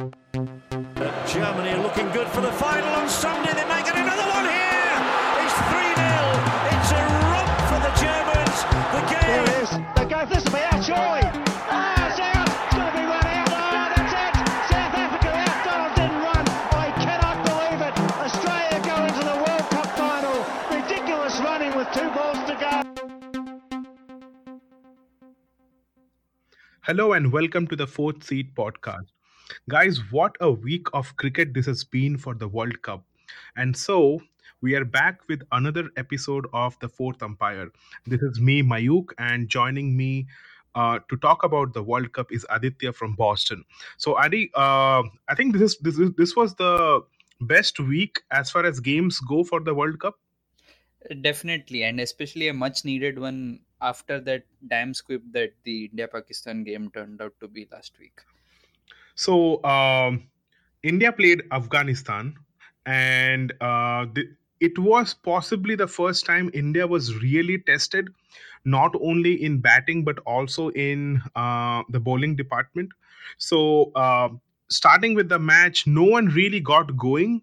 Germany are looking good for the final on Sunday. They make it another one here. It's 3 0. It's a romp for the Germans. The game. There it is. They go. This will be our joy. Ah, Sarah, it's going to be run out. Oh, that's it. South Africa out. Donald didn't run. I cannot believe it. Australia go into the World Cup final. Ridiculous running with two balls to go. Hello and welcome to the Fourth Seat podcast. Guys, what a week of cricket this has been for the World Cup. And so we are back with another episode of The Fourth Umpire. This is me, Mayuk, and joining me uh, to talk about the World Cup is Aditya from Boston. So, Adi, uh, I think this is this is this was the best week as far as games go for the World Cup. Definitely, and especially a much needed one after that damn squib that the India Pakistan game turned out to be last week. So um, India played Afghanistan, and uh, the, it was possibly the first time India was really tested, not only in batting but also in uh, the bowling department. So uh, starting with the match, no one really got going.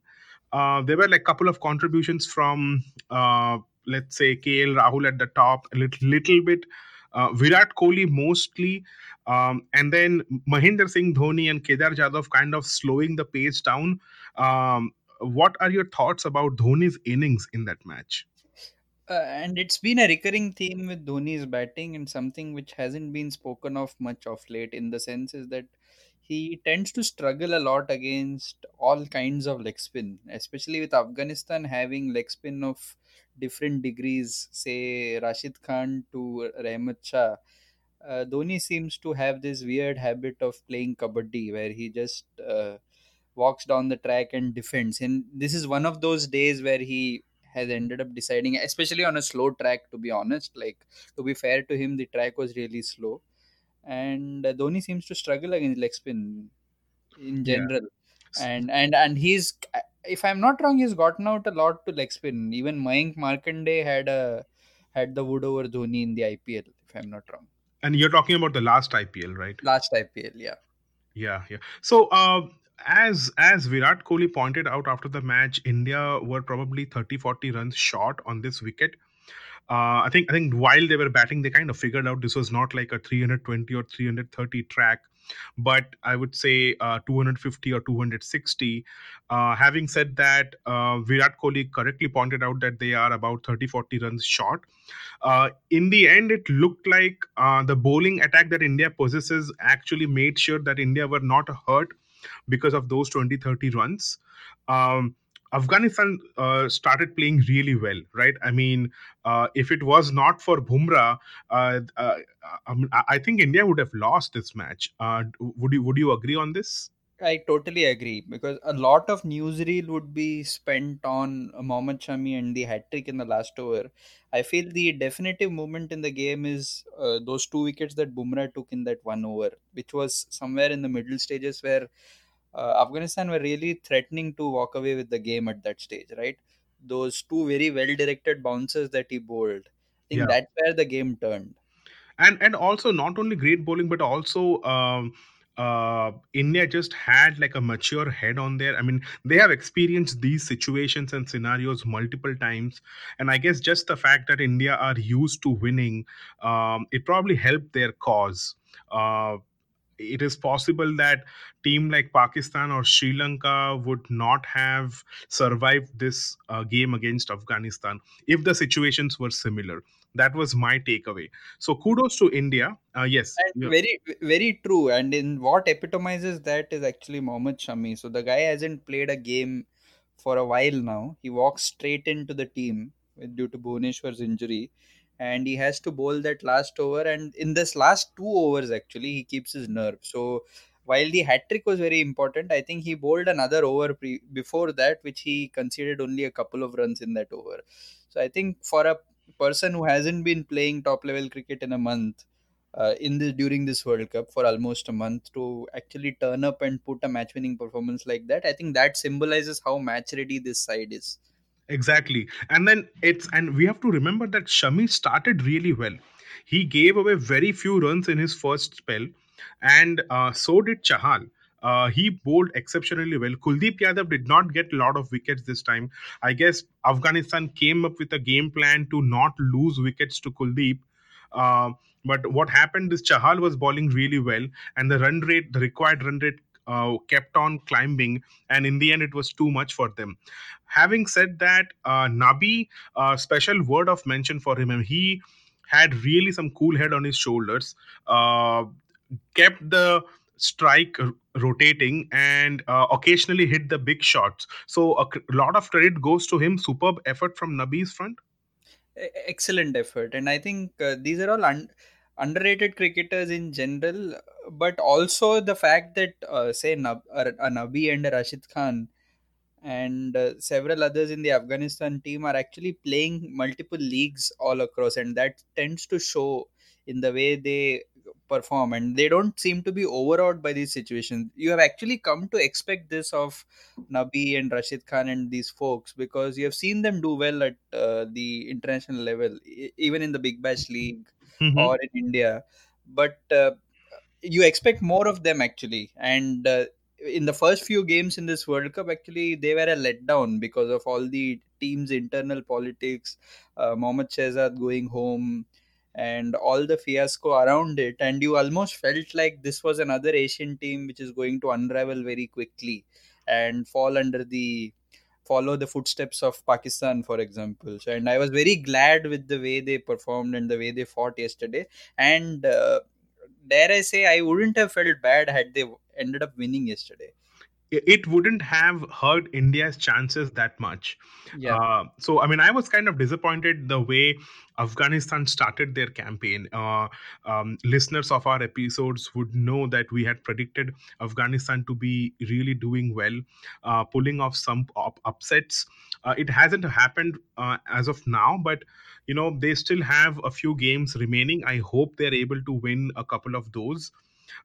Uh, there were like a couple of contributions from uh, let's say KL Rahul at the top, a little, little bit. Uh, Virat Kohli mostly, um, and then Mahendra Singh Dhoni and Kedar Jadhav kind of slowing the pace down. Um, what are your thoughts about Dhoni's innings in that match? Uh, and it's been a recurring theme with Dhoni's batting, and something which hasn't been spoken of much of late. In the sense is that he tends to struggle a lot against all kinds of leg spin, especially with Afghanistan having leg spin of different degrees, say Rashid Khan to Rahmat Shah. Uh, Dhoni seems to have this weird habit of playing kabaddi where he just uh, walks down the track and defends. And this is one of those days where he has ended up deciding, especially on a slow track, to be honest. Like, to be fair to him, the track was really slow. And uh, Dhoni seems to struggle against leg spin in general. Yeah. And, and and he's if I'm not wrong, he's gotten out a lot to leg spin. Even Mayank Markande had a had the wood over Dhoni in the IPL, if I'm not wrong. And you're talking about the last IPL, right? Last IPL, yeah. Yeah, yeah. So uh, as as Virat Kohli pointed out after the match, India were probably 30, 40 runs short on this wicket. Uh, I think I think while they were batting, they kind of figured out this was not like a 320 or 330 track but I would say uh, 250 or 260. Uh, having said that, uh, Virat Kohli correctly pointed out that they are about 30 40 runs short. Uh, in the end, it looked like uh, the bowling attack that India possesses actually made sure that India were not hurt because of those 20 30 runs. Um, Afghanistan uh, started playing really well, right? I mean, uh, if it was not for Bumrah, uh, uh I, I, think India would have lost this match. Uh, would you Would you agree on this? I totally agree because a lot of newsreel would be spent on Mohammad Shami and the hat trick in the last over. I feel the definitive moment in the game is uh, those two wickets that Bumrah took in that one over, which was somewhere in the middle stages where Afghanistan were really threatening to walk away with the game at that stage, right? Those two very well directed bounces that he bowled. I think yeah. that's where the game turned. And and also not only great bowling, but also um, uh, India just had like a mature head on there. I mean, they have experienced these situations and scenarios multiple times, and I guess just the fact that India are used to winning, um, it probably helped their cause. Uh, it is possible that team like Pakistan or Sri Lanka would not have survived this uh, game against Afghanistan if the situations were similar. That was my takeaway. So kudos to India. Uh, yes, very very true. And in what epitomizes that is actually Mohammad Shami. So the guy hasn't played a game for a while now. He walks straight into the team due to Bhuvneshwar's injury and he has to bowl that last over. And in this last two overs actually he keeps his nerve. So while the hat trick was very important i think he bowled another over pre- before that which he conceded only a couple of runs in that over. So i think for a person who hasn't been playing top level cricket in a month uh, in this during this world cup for almost a month to actually turn up and put a match winning performance like that i think that symbolizes how match ready this side is Exactly. And then it's, and we have to remember that Shami started really well. He gave away very few runs in his first spell, and uh, so did Chahal. Uh, he bowled exceptionally well. Kuldeep Yadav did not get a lot of wickets this time. I guess Afghanistan came up with a game plan to not lose wickets to Kuldeep. Uh, but what happened is Chahal was bowling really well, and the run rate, the required run rate, uh, kept on climbing, and in the end, it was too much for them. Having said that, uh, Nabi, uh, special word of mention for him. He had really some cool head on his shoulders. Uh, kept the strike rotating and uh, occasionally hit the big shots. So a lot of credit goes to him. Superb effort from Nabi's front. Excellent effort and i think uh, these are all un- underrated cricketers in general but also the fact that uh, say Nab- uh, nabi and rashid khan and uh, several others in the afghanistan team are actually playing multiple leagues all across and that tends to show in the way they perform and they don't seem to be overawed by these situations. You have actually come to expect this of Nabi and Rashid Khan and these folks because you have seen them do well at uh, the international level, even in the Big Bash League Mhm. or in India. But uh, you expect more of them actually. And uh, in the first few games in this World Cup, actually, they were a letdown because of all the team's internal politics, uh, Mohammad Shehzad going home, and all the fiasco around it. And you almost felt like this was another Asian team which is going to unravel very quickly and fall under the follow the footsteps of Pakistan, for example. So, and I was very glad with the way they performed and the way they fought yesterday. And uh, dare I say, I wouldn't have felt bad had they ended up winning yesterday. It wouldn't have hurt India's chances that much. Yeah, Uh, so, I mean, I was kind of disappointed the way Afghanistan started their campaign. Uh, um, listeners of our episodes would know that we had predicted Afghanistan to be really doing well, uh, pulling off some up- upsets. Uh, it hasn't happened uh, as of now, but you know they still have a few games remaining. I hope they're able to win a couple of those,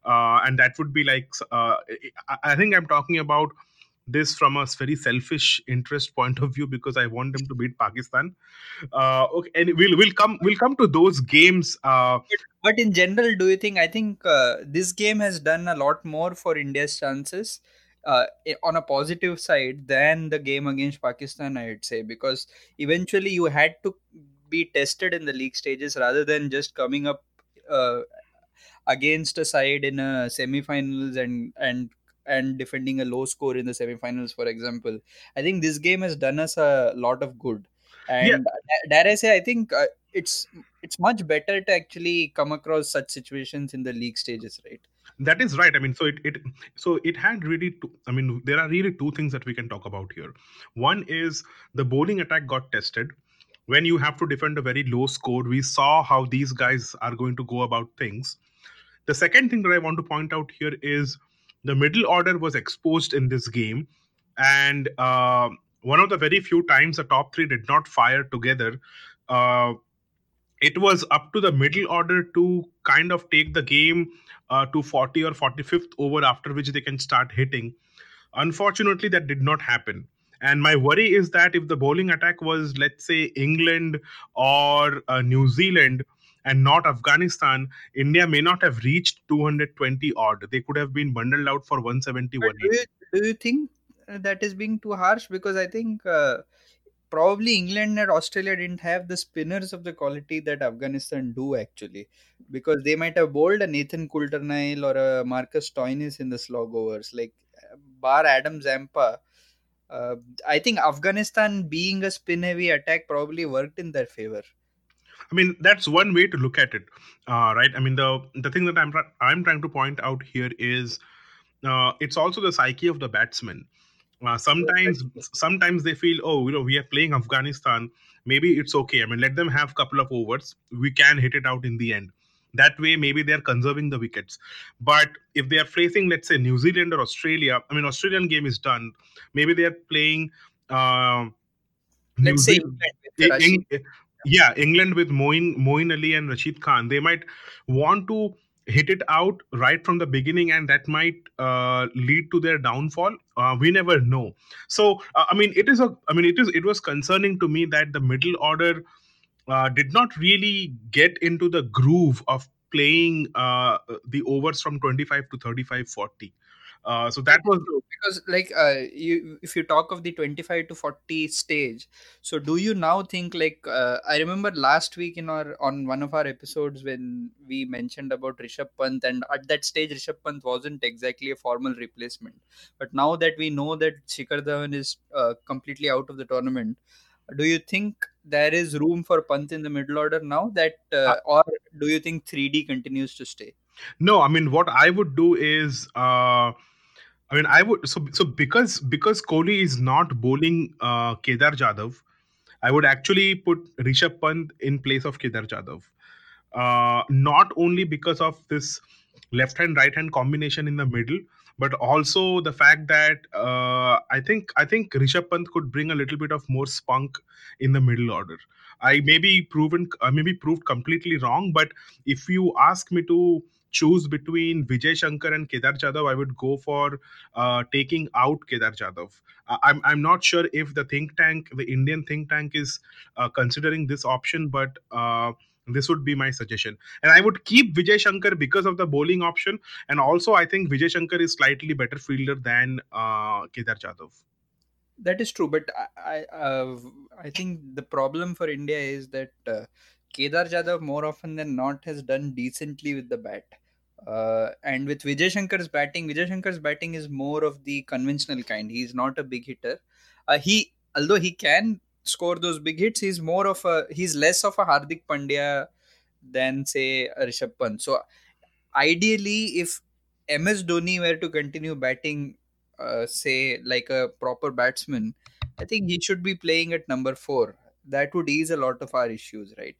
uh, and that would be like uh, I think I'm talking about this from a very selfish interest point of view because I want them to beat Pakistan. Uh, okay, and we'll we'll come we'll come to those games. Uh, but in general, do you think? I think uh, this game has done a lot more for India's chances. Uh, on a positive side than the game against Pakistan, I'd say, because eventually you had to be tested in the league stages rather than just coming up uh, against a side in a semi-finals and and and defending a low score in the semi-finals for example i think this game has done us a lot of good and da- dare i say i think uh, it's it's much better to actually come across such situations in the league stages right that is right. I mean, so it, it so it had really. Two, I mean, there are really two things that we can talk about here. One is the bowling attack got tested. When you have to defend a very low score, we saw how these guys are going to go about things. The second thing that I want to point out here is the middle order was exposed in this game, and uh, one of the very few times the top three did not fire together. Uh, it was up to the middle order to kind of take the game uh, to 40 or 45th over, after which they can start hitting. Unfortunately, that did not happen. And my worry is that if the bowling attack was, let's say, England or uh, New Zealand and not Afghanistan, India may not have reached 220 odd. They could have been bundled out for 171. do you, do you think uh, that is being too harsh because i think uh, probably england and australia didn't have the spinners of the quality that afghanistan do actually because they might have bowled a nathan coulter-nile or a marcus stoinis in the slog overs like bar adam zampa uh, i think afghanistan being a spin heavy attack probably worked in their favor I mean, that's one way to look at it, uh, right? I mean, the the thing that I'm I'm trying to point out here is uh, it's also the psyche of the batsman. Uh, sometimes sometimes they feel, oh, you know, we are playing Afghanistan. Maybe it's okay. I mean, let them have a couple of overs. We can hit it out in the end. That way, maybe they are conserving the wickets. But if they are facing, let's say, New Zealand or Australia, I mean, Australian game is done. Maybe they are playing. Uh, let's say Zealand, england yeah, England with Moeen Moeen Ali and Rashid Khan, they might want to hit it out right from the beginning, and that might uh, lead to their downfall. Uh, we never know. So, uh, I mean, it is a. I mean, it is. It was concerning to me that the middle order uh, did not really get into the groove of playing uh, the overs from 25 to 35 40 Uh, so that was because like uh, you if you talk of the 25 to 40 stage so do you now think like uh, i remember last week in our on one of our episodes when we mentioned about rishabh pant and at that stage rishabh pant wasn't exactly a formal replacement. But now that we know that shikhar dhawan is uh, completely out of the tournament do you think there is room for pant in the middle order now that uh, or do you think 3d continues to stay? No i mean what i would do is uh I mean, I would so so because because Kohli is not bowling uh, Kedar Jadhav, I would actually put Rishabh Pant in place of Kedar Jadhav. Uh, not only because of this left hand right hand combination in the middle, but also the fact that uh, I think I think Rishabh Pant could bring a little bit of more spunk in the middle order. I may be proven, I may be proved completely wrong, but if you ask me to choose between Vijay Shankar and Kedar Jadhav, I would go for uh, taking out Kedar Jadhav. Uh, I'm I'm not sure if the think tank, the Indian think tank, is uh, considering this option, but uh, this would be my suggestion. And I would keep Vijay Shankar because of the bowling option, and also I think Vijay Shankar is slightly better fielder than uh, Kedar Jadhav. That is true, but I I, uh, I think the problem for India is that Kedar Jadhav more often than not has done decently with the bat uh, and with Vijay Shankar's batting, Vijay Shankar's batting is more of the conventional kind. He's not a big hitter. Uh, he, although he can score those big hits, he's more of a he's less of a Hardik Pandya than say Rishabh Pant. So ideally, if MS Dhoni were to continue batting, uh, say like a proper batsman, I think he should be playing at number four. That would ease a lot of our issues, right?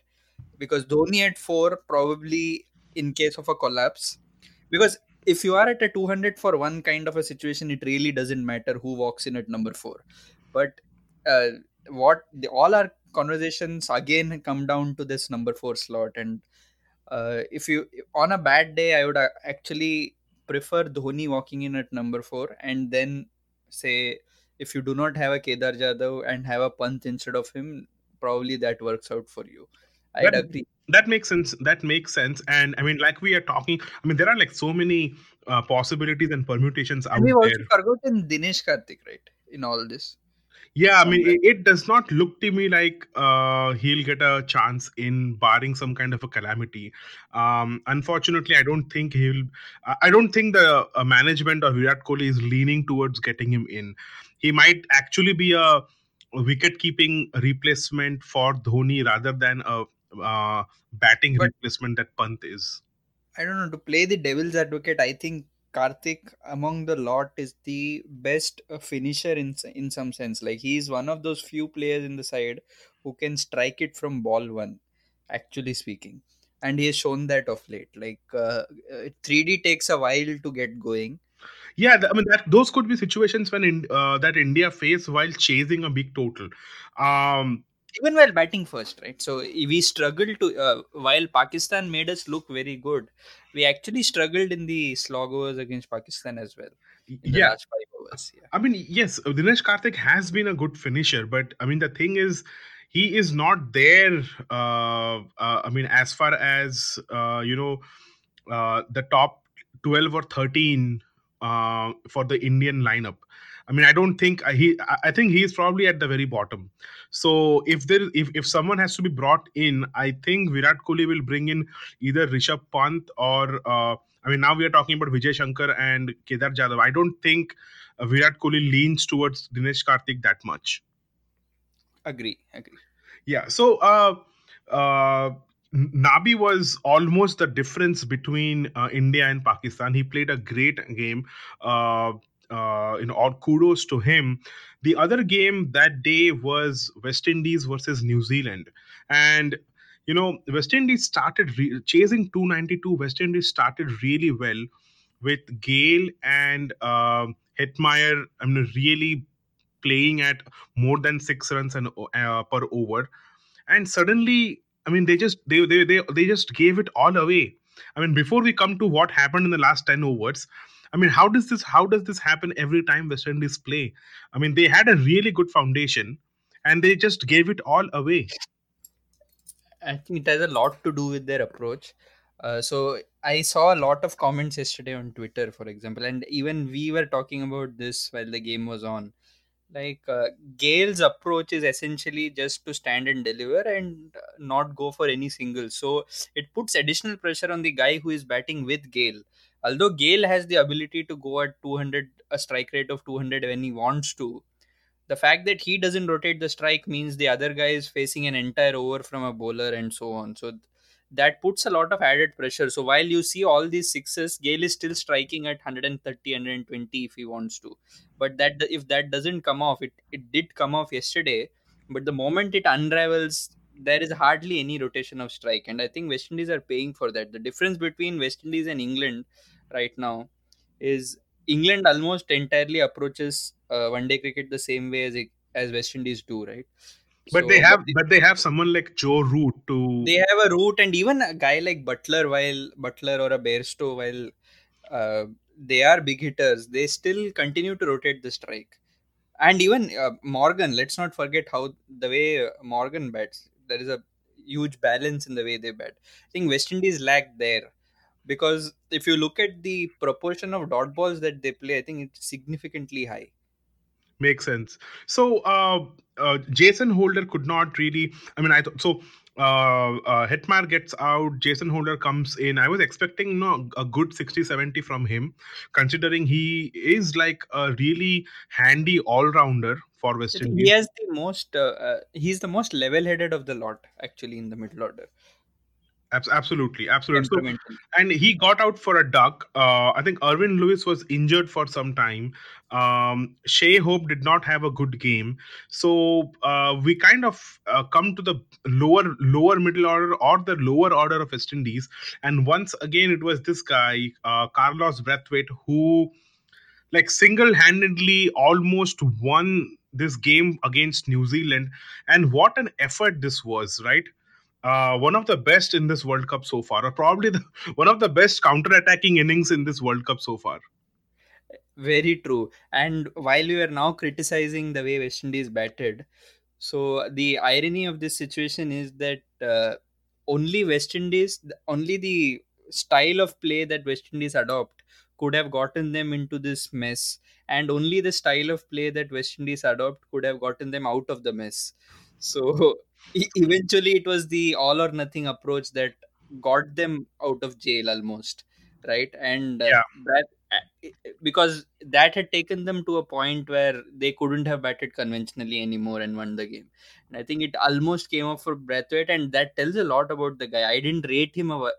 Because Dhoni at four probably in case of a collapse. Because if you are at a 200 for one kind of a situation it really doesn't matter who walks in at number 4 but uh, what the, all our conversations again come down to this number 4 slot. And uh, if you on a bad day i would uh, actually prefer dhoni walking in at number 4 and then say if you do not have a kedar jadhav and have a pant instead of him probably that works out for you i'd that, agree. that makes sense that makes sense. And i mean like we are talking i mean there are like so many uh, possibilities and permutations and out we've also forgotten dinesh karthik right in all this. Yeah i mean it, it, does not look to me like uh, he'll get a chance in barring some kind of a calamity. Um, unfortunately i don't think he'll i don't think the uh, management or virat kohli is leaning towards getting him in. He might actually be a wicket keeping replacement for dhoni rather than a uh, batting but, replacement that Pant is. I don't know. To play the devil's advocate, I think Karthik among the lot is the best uh, finisher in in some sense. Like he is one of those few players in the side who can strike it from ball one. Actually speaking, and he has shown that of late. Like uh, 3D uh, takes a while to get going. Yeah, I mean that those could be situations when in, uh, that India face while chasing a big total. Um, even while batting first, right? So we struggled to uh, while Pakistan made us look very good, we actually struggled in the slog overs against Pakistan as well. yeah. Overs, yeah. I mean, yes, Dinesh Karthik has been a good finisher, but I mean the thing is, he is not there. Uh, uh, I mean, as far as uh, you know, uh, the top twelve or thirteen uh, for the Indian lineup. I mean, I don't think he. I think he is probably at the very bottom. So if there, if if someone has to be brought in, I think Virat Kohli will bring in either Rishabh Pant or. Uh, I mean, now we are talking about Vijay Shankar and Kedar Jadhav. I don't think uh, Virat Kohli leans towards Dinesh Karthik that much. Agree. Agree. Yeah. So. Uh, uh, Nabi was almost the difference between uh, India and Pakistan. He played a great game. Uh, uh, you know, all kudos to him. The other game that day was West Indies versus New Zealand, and you know, West Indies started re- chasing 292. West Indies started really well with Gayle and uh, Hetmyer. I mean, really playing at more than six runs and uh, per over, and suddenly, I mean, they just they, they they they just gave it all away. I mean, before we come to what happened in the last ten overs, I mean, how does this how does this happen every time West Indies play? I mean, they had a really good foundation, and they just gave it all away. I think it has a lot to do with their approach. Uh, so I saw a lot of comments yesterday on Twitter, for example, and even we were talking about this while the game was on. Like uh, Gayle's approach is essentially just to stand and deliver and uh, not go for any singles. So it puts additional pressure on the guy who is batting with Gayle. Although Gayle has the ability to go at 200, a strike rate of 200 when he wants to, the fact that he doesn't rotate the strike means the other guy is facing an entire over from a bowler and so on. So that puts a lot of added pressure. So while you see all these sixes, Gayle is still striking at 130, 120 if he wants to. But that if that doesn't come off, it, it did come off yesterday. But the moment it unravels, there is hardly any rotation of strike. And I think West Indies are paying for that. The difference between West Indies and England right now is England almost entirely approaches uh, one day cricket the same way as as West Indies do, right? But So, they have, but they, but they have someone like Joe Root to they have a Root and even a guy like Buttler, while Buttler or a Bairstow, while uh, they are big hitters, they still continue to rotate the strike. And even uh, Morgan, let's not forget how the way Morgan bats. There is a huge balance in the way they bat. I think West Indies lack there because if you look at the proportion of dot balls that they play, I think it's significantly high. Makes sense. So uh, uh, Jason Holder could not really. I mean, I th- so uh, uh, Hetmyer gets out. Jason Holder comes in. I was expecting you no a good 60 70 from him, considering he is like a really handy all rounder for I West think he Indies. has the most. Uh, uh, he's the most level-headed of the lot, actually, in the middle order. Abs- absolutely, absolutely. So and he got out for a duck. Uh, I think Evin Lewis was injured for some time. Um, Shea Hope did not have a good game, so uh, we kind of uh, come to the lower lower middle order or the lower order of West Indies, and once again it was this guy uh, Carlos Brathwaite who like single-handedly almost won this game against New Zealand, and what an effort this was, right? Uh, one of the best in this World Cup so far, or probably the, one of the best counter-attacking innings in this World Cup so far. Very true. And while we are now criticizing the way West Indies batted, so the irony of this situation is that uh, only West Indies, only the style of play that West Indies adopt could have gotten them into this mess, and only the style of play that West Indies adopt could have gotten them out of the mess. So eventually, it was the all or nothing approach that got them out of jail almost, right? And uh, Yeah, that uh, because that had taken them to a point where they couldn't have batted conventionally anymore and won the game. And I think it almost came up for Brathwaite, and that tells a lot about the guy. I didn't rate him, a-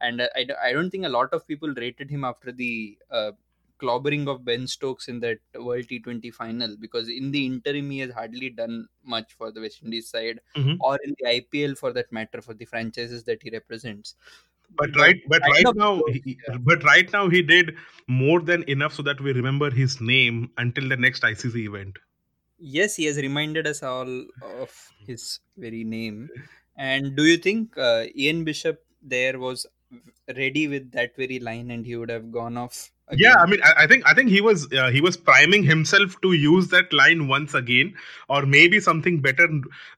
and I, I don't think a lot of people rated him after the uh, clobbering of Ben Stokes in that World T20 final because in the interim he has hardly done much for the West Indies side Mhm. or in the IPL for that matter for the franchises that he represents. but But right, but right now, he, he- yeah. but right now he did more than enough so that we remember his name until the next ICC event. Yes, he has reminded us all of his very name. And do you think uh, Ian Bishop there was ready with that very line and he would have gone off Yeah, I mean, I, I think I think he was uh, he was priming himself to use that line once again, or maybe something better,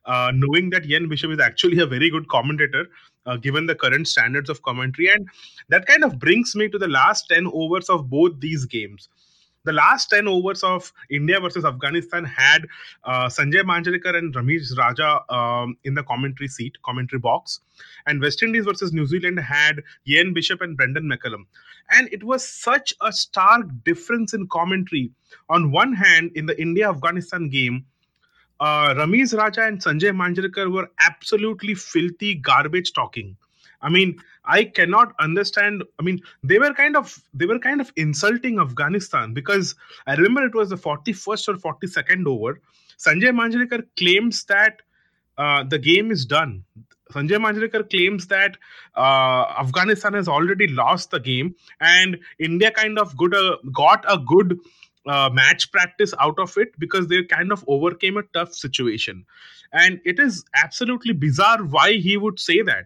uh, knowing that Ian Bishop is actually a very good commentator, uh, given the current standards of commentary, and that kind of brings me to the last ten overs of both these games. The last 10 overs of India versus Afghanistan had uh, Sanjay Manjrekar and Ramiz Raja um, in the commentary seat, commentary box. And West Indies versus New Zealand had Ian Bishop and Brendon McCullum and it was such a stark difference in commentary. On one hand, in the India Afghanistan game, uh, Ramiz Raja and Sanjay Manjrekar were absolutely filthy garbage talking. I mean, I cannot understand. I mean, they were kind of they were kind of insulting Afghanistan because I remember it was the 41st or 42nd over. Sanjay Manjrekar claims that uh, the game is done. Sanjay Manjrekar claims that uh, Afghanistan has already lost the game, and India kind of good uh, got a good uh, match practice out of it because they kind of overcame a tough situation. And it is absolutely bizarre why he would say that.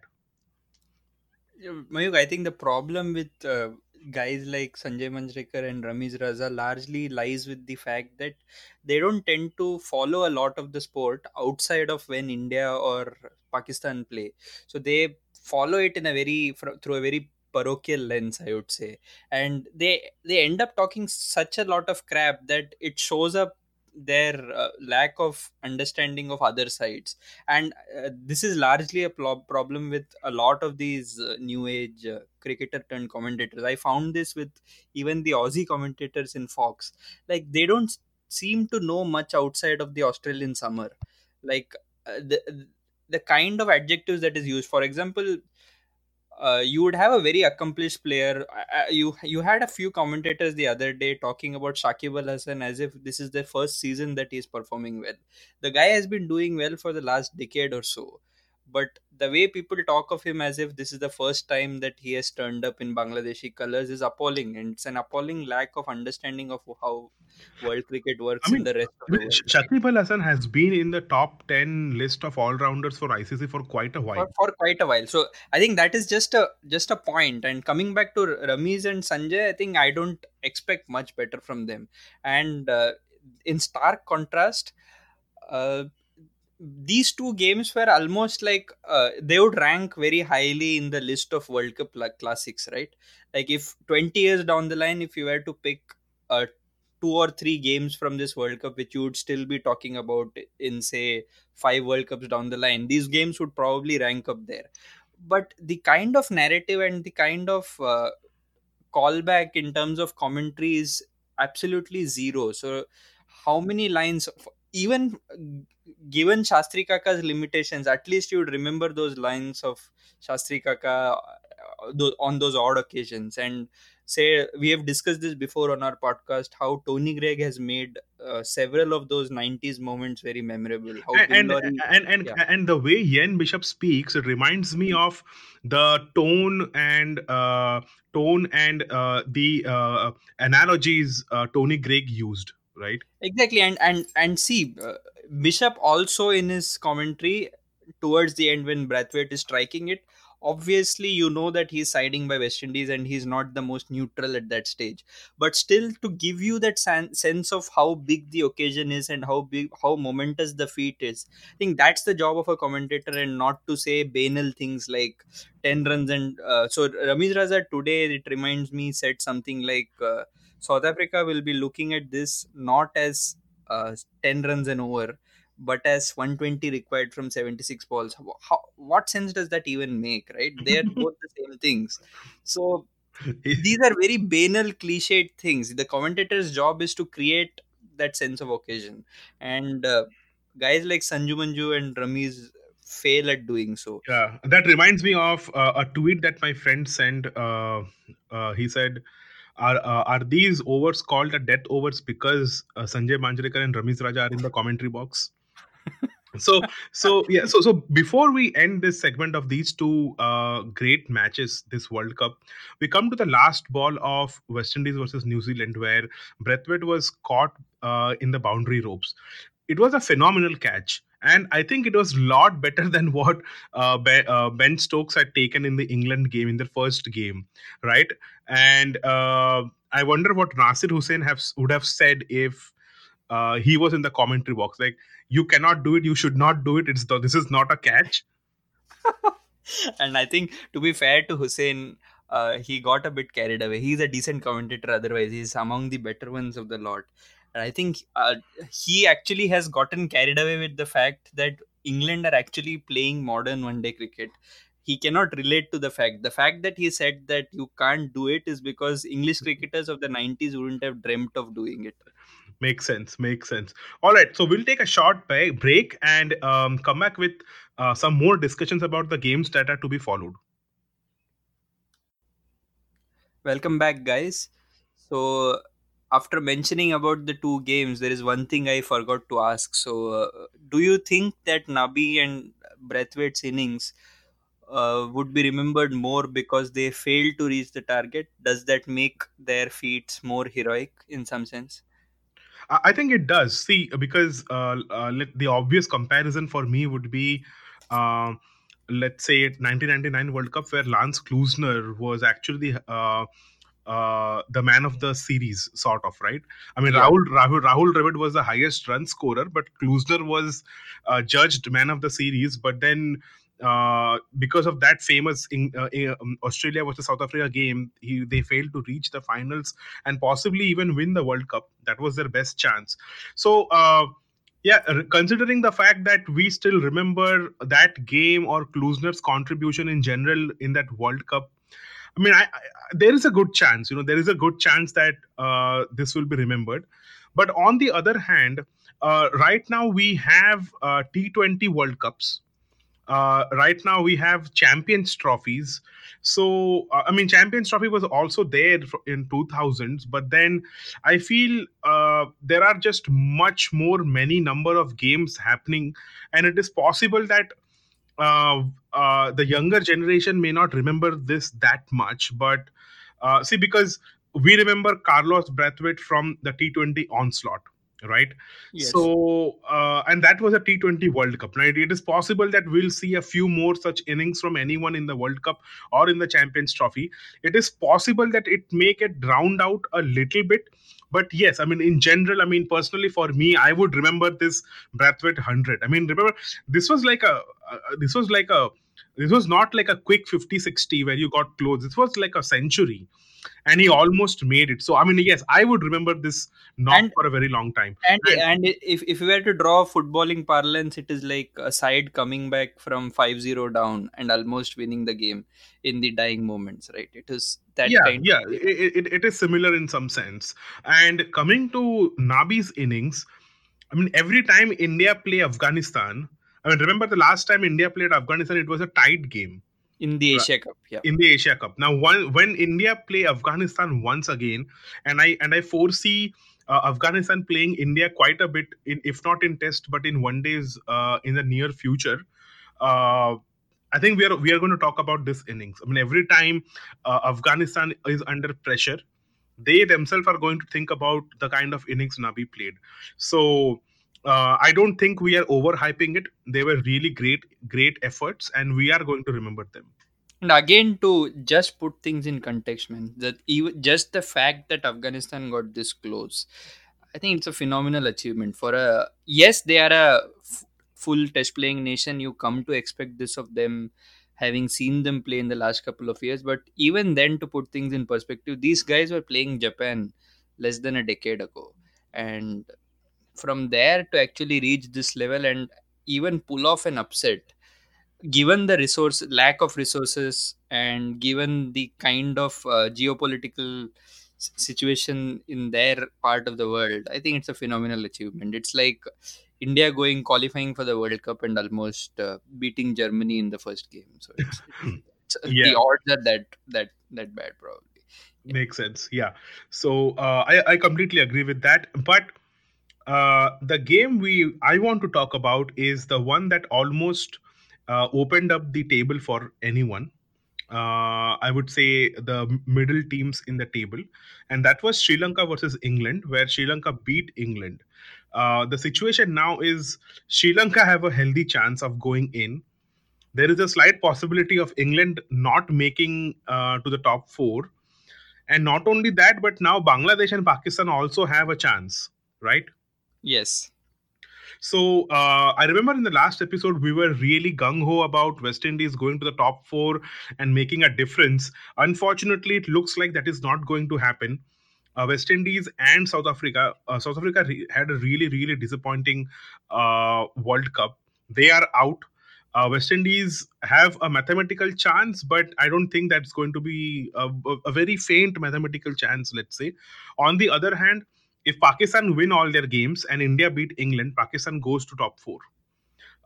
Mayuk, I think the problem with uh, guys like Sanjay Manjrekar and Ramiz Raza largely lies with the fact that they don't tend to follow a lot of the sport outside of when India or Pakistan play. So they follow it in a very through a very parochial lens i would say and they they end up talking such a lot of crap that it shows up their uh, lack of understanding of other sides. And uh, this is largely a pl- problem with a lot of these uh, new age uh, cricketer turned commentators. I found this with even the aussie commentators in fox. Like they don't seem to know much outside of the australian summer. Like uh, the the kind of adjectives that is used. For example uh, you would have a very accomplished player. Uh, you you had a few commentators the other day talking about Shakib Al Hasan as if this is the first season that he's performing well. The guy has been doing well for the last decade or so, but the way people talk of him as if this is the first time that he has turned up in Bangladeshi colors is appalling, and it's an appalling lack of understanding of how world cricket works I mean, in the rest of the world. Shakib Al Hasan has been in the top 10 list of all rounders for ICC for quite a while. for quite a while. So I think that is just a just a point. And coming back to Ramiz and Sanjay, I think I don't expect much better from them. And uh, in stark contrast, uh, these two games were almost like uh, they would rank very highly in the list of World Cup la- classics, right? Like if 20 years down the line, if you were to pick uh, two or three games from this World Cup, which you would still be talking about in, say, five World Cups down the line, these games would probably rank up there. But the kind of narrative and the kind of uh, callback in terms of commentary is absolutely zero. So, how many lines, even given Shastri Kaka's limitations, at least you would remember those lines of Shastri Kaka uh, on those odd occasions. And say, we have discussed this before on our podcast how Tony Greig has made uh, several of those 90s moments very memorable. How and Bill and Lawry, and and, yeah. and the way Ian Bishop speaks, it reminds me of the tone and uh, tone and uh, the uh, analogies uh, Tony Greig used, right? exactly and and and see uh, bishop also in his commentary towards the end when brathwaite is striking it obviously you know that he's siding by west indies and he's not the most neutral at that stage but still to give you that san- sense of how big the occasion is and how big how momentous the feat is i think that's the job of a commentator and not to say banal things like 10 runs and uh, so ramiz raza today it reminds me said something like uh, South Africa will be looking at this not as uh, 10 runs and over, but as 120 required from 76 balls. How, what sense does that even make, right? They are both the same things. So these are very banal, cliched things. The commentator's job is to create that sense of occasion. And uh, guys like Sanju Manju and Ramiz fail at doing so. Yeah, that reminds me of uh, a tweet that my friend sent. Uh, uh, he said, "Are uh, are these overs called a death overs because uh, Sanjay Manjrekar and Ramiz Raja are in the commentary box?" so so yeah so so before we end this segment of these two uh, great matches this world cup we come to the last ball of west indies versus new zealand where Brathwaite was caught uh, in the boundary ropes it was a phenomenal catch and i think it was a lot better than what uh, ben, uh, ben stokes had taken in the england game in the first game right and uh, i wonder what nasser hussain have, would have said if uh, he was in the commentary box like you cannot do it you should not do it it's the, this is not a catch and I think to be fair to Hussain. uh, he got a bit carried away. He's a decent commentator, otherwise, he's among the better ones of the lot. And I think uh, he actually has gotten carried away with the fact that England are actually playing modern one day cricket. He cannot relate to the fact. The fact that he said that you can't do it is because English cricketers of the 90s wouldn't have dreamt of doing it. makes sense makes sense all right so we'll take a short break and um, come back with uh, some more discussions about the games that are to be followed Welcome back, guys. So, after mentioning about the two games, there is one thing I forgot to ask. So, uh, do you think that Nabi and Brathwaite's innings uh, would be remembered more because they failed to reach the target? Does that make their feats more heroic in some sense? I I think it does. See, because uh, uh, the obvious comparison for me would be, uh, let's say, 1999 World Cup, where Lance Klusener was actually uh, uh, the man of the series, sort of, right? I mean, Yeah. Rahul Rahul Rahul Dravid was the highest run scorer, but Klusener was uh, judged man of the series. But then uh, because of that famous in, uh, um, Australia versus South Africa game, he, they failed to reach the finals and possibly even win the World Cup. That was their best chance. So, uh, yeah, considering the fact that we still remember that game or Klusener's contribution in general in that World Cup, I mean, I, I, there is a good chance, you know, there is a good chance that uh, this will be remembered. But on the other hand, uh, right now we have uh, T20 World Cups. Uh, right now we have champions trophies. So uh, i mean champions trophy was also there in 2000s but then i feel uh, there are just much more many number of games happening. And it is possible that uh, uh, the younger generation may not remember this that much but uh, see because we remember carlos brathwaite from the t20 onslaught right? Yes. so uh, and that was a t20 world cup. Right it is possible that we'll see a few more such innings from anyone in the world cup or in the champions trophy. It is possible that it may get drowned out a little bit but yes i mean in general i mean personally for me i would remember this brathwaite 100 i mean remember this was like a Uh, this was like a this was not like a quick 50 60 where you got close this was like a century and he almost made it. So I mean, yes, I would remember this not and, for a very long time. And, and and if if we were to draw footballing parlance, it is like a side coming back from 5-0 down and almost winning the game in the dying moments, right? It is that yeah, kind. Yeah, it, it, it is similar in some sense. And coming to Nabi's innings, I mean, every time India play Afghanistan. I mean, remember the last time India played Afghanistan, it was a tight game in the Asia Cup. Yeah, in the Asia Cup. Now, one, when India play Afghanistan once again, and I and I foresee uh, Afghanistan playing India quite a bit, in, if not in Test, but in one days uh, in the near future. Uh, I think we are we are going to talk about this innings. I mean, every time uh, Afghanistan is under pressure, they themselves are going to think about the kind of innings Nabi played. So uh, I don't think we are overhyping it. They were really great, great efforts, and we are going to remember them. And again, to just put things in context, man, that even just the fact that Afghanistan got this close, I think it's a phenomenal achievement. For a yes, they are a f- full test playing nation. You come to expect this of them, having seen them play in the last couple of years. But even then, to put things in perspective, these guys were playing Japan less than a decade ago, and from there to actually reach this level and even pull off an upset. Given the resource lack of resources and given the kind of uh, geopolitical situation in their part of the world i think it's a phenomenal achievement. It's like india going qualifying for the world cup and almost uh, beating germany in the first game. So it's, it's, yeah. the odds are that that that bad probably. Yeah. makes sense. Yeah. So uh, I, I completely agree with that. But uh, the game we I want to talk about is the one that almost uh, opened up the table for anyone. Uh, I would say the middle teams in the table, and that was Sri Lanka versus England, where Sri Lanka beat England. Uh, the situation now is Sri Lanka have a healthy chance of going in. There is a slight possibility of England not making uh, to the top four, and not only that, but now Bangladesh and Pakistan also have a chance, right? Yes. So uh, I remember in the last episode we were really gung ho about West Indies going to the top four and making a difference. Unfortunately, it looks like that is not going to happen. Uh, West Indies and South Africa. Uh, South Africa re- had a really really disappointing uh, World Cup. They are out. Uh, West Indies have a mathematical chance, but I don't think that's going to be a, a very faint mathematical chance. Let's say. On the other hand if Pakistan win all their games and India beat England, Pakistan goes to top four.